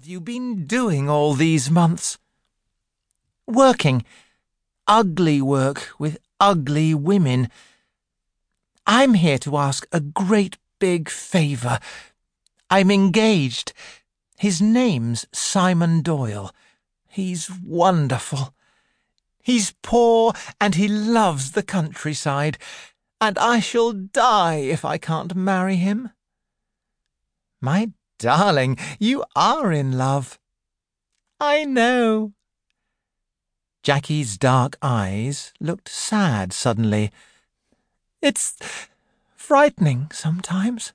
have you been doing all these months? Working. Ugly work with ugly women. I'm here to ask a great big favour. I'm engaged. His name's Simon Doyle. He's wonderful. He's poor and he loves the countryside, and I shall die if I can't marry him. My darling, you are in love. I know. Jackie's dark eyes looked sad suddenly. It's frightening sometimes.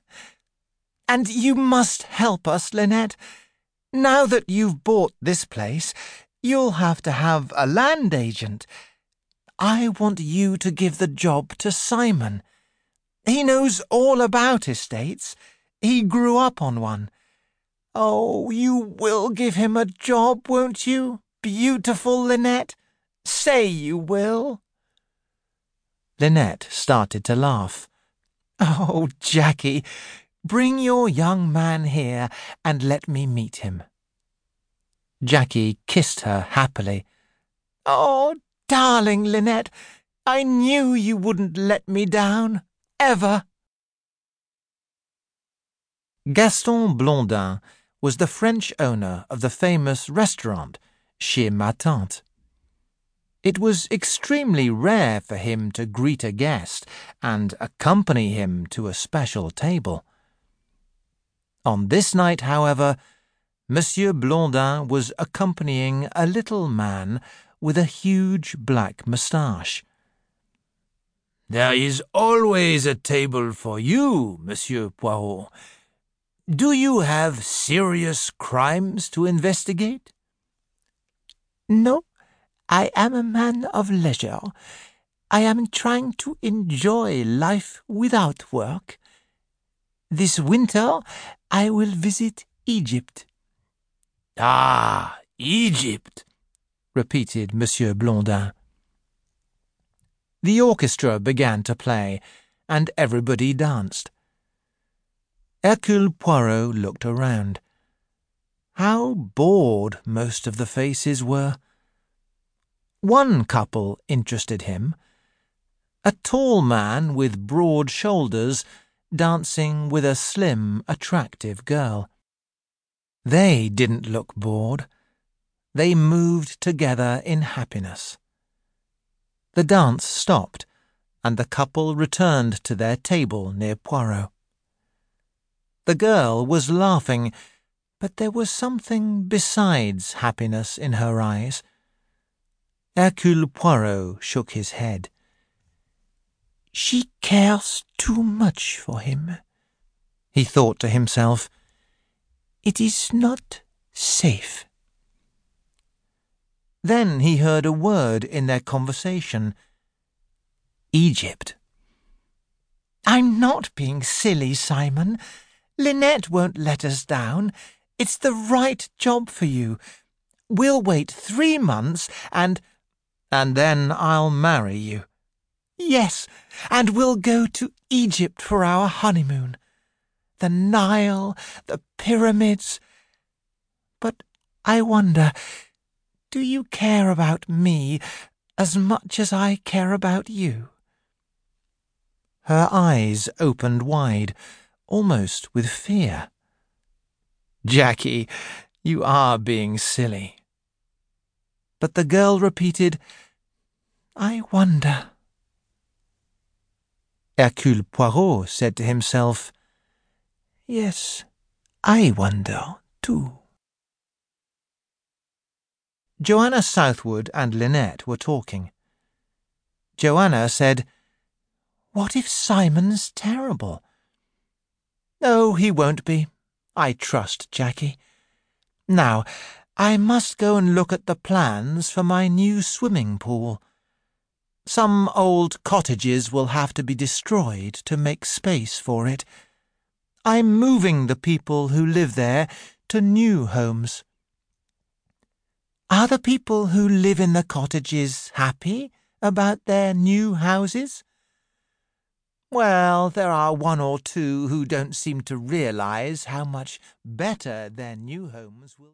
And you must help us, Linnet. Now that you've bought this place, you'll have to have a land agent. I want you to give the job to Simon. He knows all about estates. He grew up on one. Oh, you will give him a job, won't you, beautiful Linnet? Say you will. Linnet started to laugh. Oh, Jackie, bring your young man here and let me meet him. Jackie kissed her happily. Oh, darling Linnet, I knew you wouldn't let me down, ever. Gaston Blondin was the French owner of the famous restaurant Chez Ma Tante. It was extremely rare for him to greet a guest and accompany him to a special table. On this night, however, Monsieur Blondin was accompanying a little man with a huge black moustache. There is always a table for you, Monsieur Poirot. Do you have serious crimes to investigate? No, I am a man of leisure. I am trying to enjoy life without work. This winter I will visit Egypt. Ah, Egypt, repeated Monsieur Blondin. The orchestra began to play, and everybody danced. Hercule Poirot looked around. How bored most of the faces were. One couple interested him. A tall man with broad shoulders dancing with a slim, attractive girl. They didn't look bored. They moved together in happiness. The dance stopped, and the couple returned to their table near Poirot. The girl was laughing, but there was something besides happiness in her eyes. Hercule Poirot shook his head. She cares too much for him, he thought to himself. It is not safe. Then he heard a word in their conversation Egypt. I'm not being silly, Simon. Linnet won't let us down. It's the right job for you. We'll wait three months and and then I'll marry you. Yes, and we'll go to Egypt for our honeymoon. The Nile, the pyramids. But I wonder, do you care about me as much as I care about you? Her eyes opened wide, almost with fear. Jackie, you are being silly. But the girl repeated, I wonder. Hercule Poirot said to himself, Yes, I wonder too. Joanna Southwood and Linnet were talking. Joanna said, What if Simon's terrible? Oh, he won't be. I trust Jackie. Now, I must go and look at the plans for my new swimming pool. Some old cottages will have to be destroyed to make space for it. I'm moving the people who live there to new homes. Are the people who live in the cottages happy about their new houses? Well, there are one or two who don't seem to realize how much better their new homes will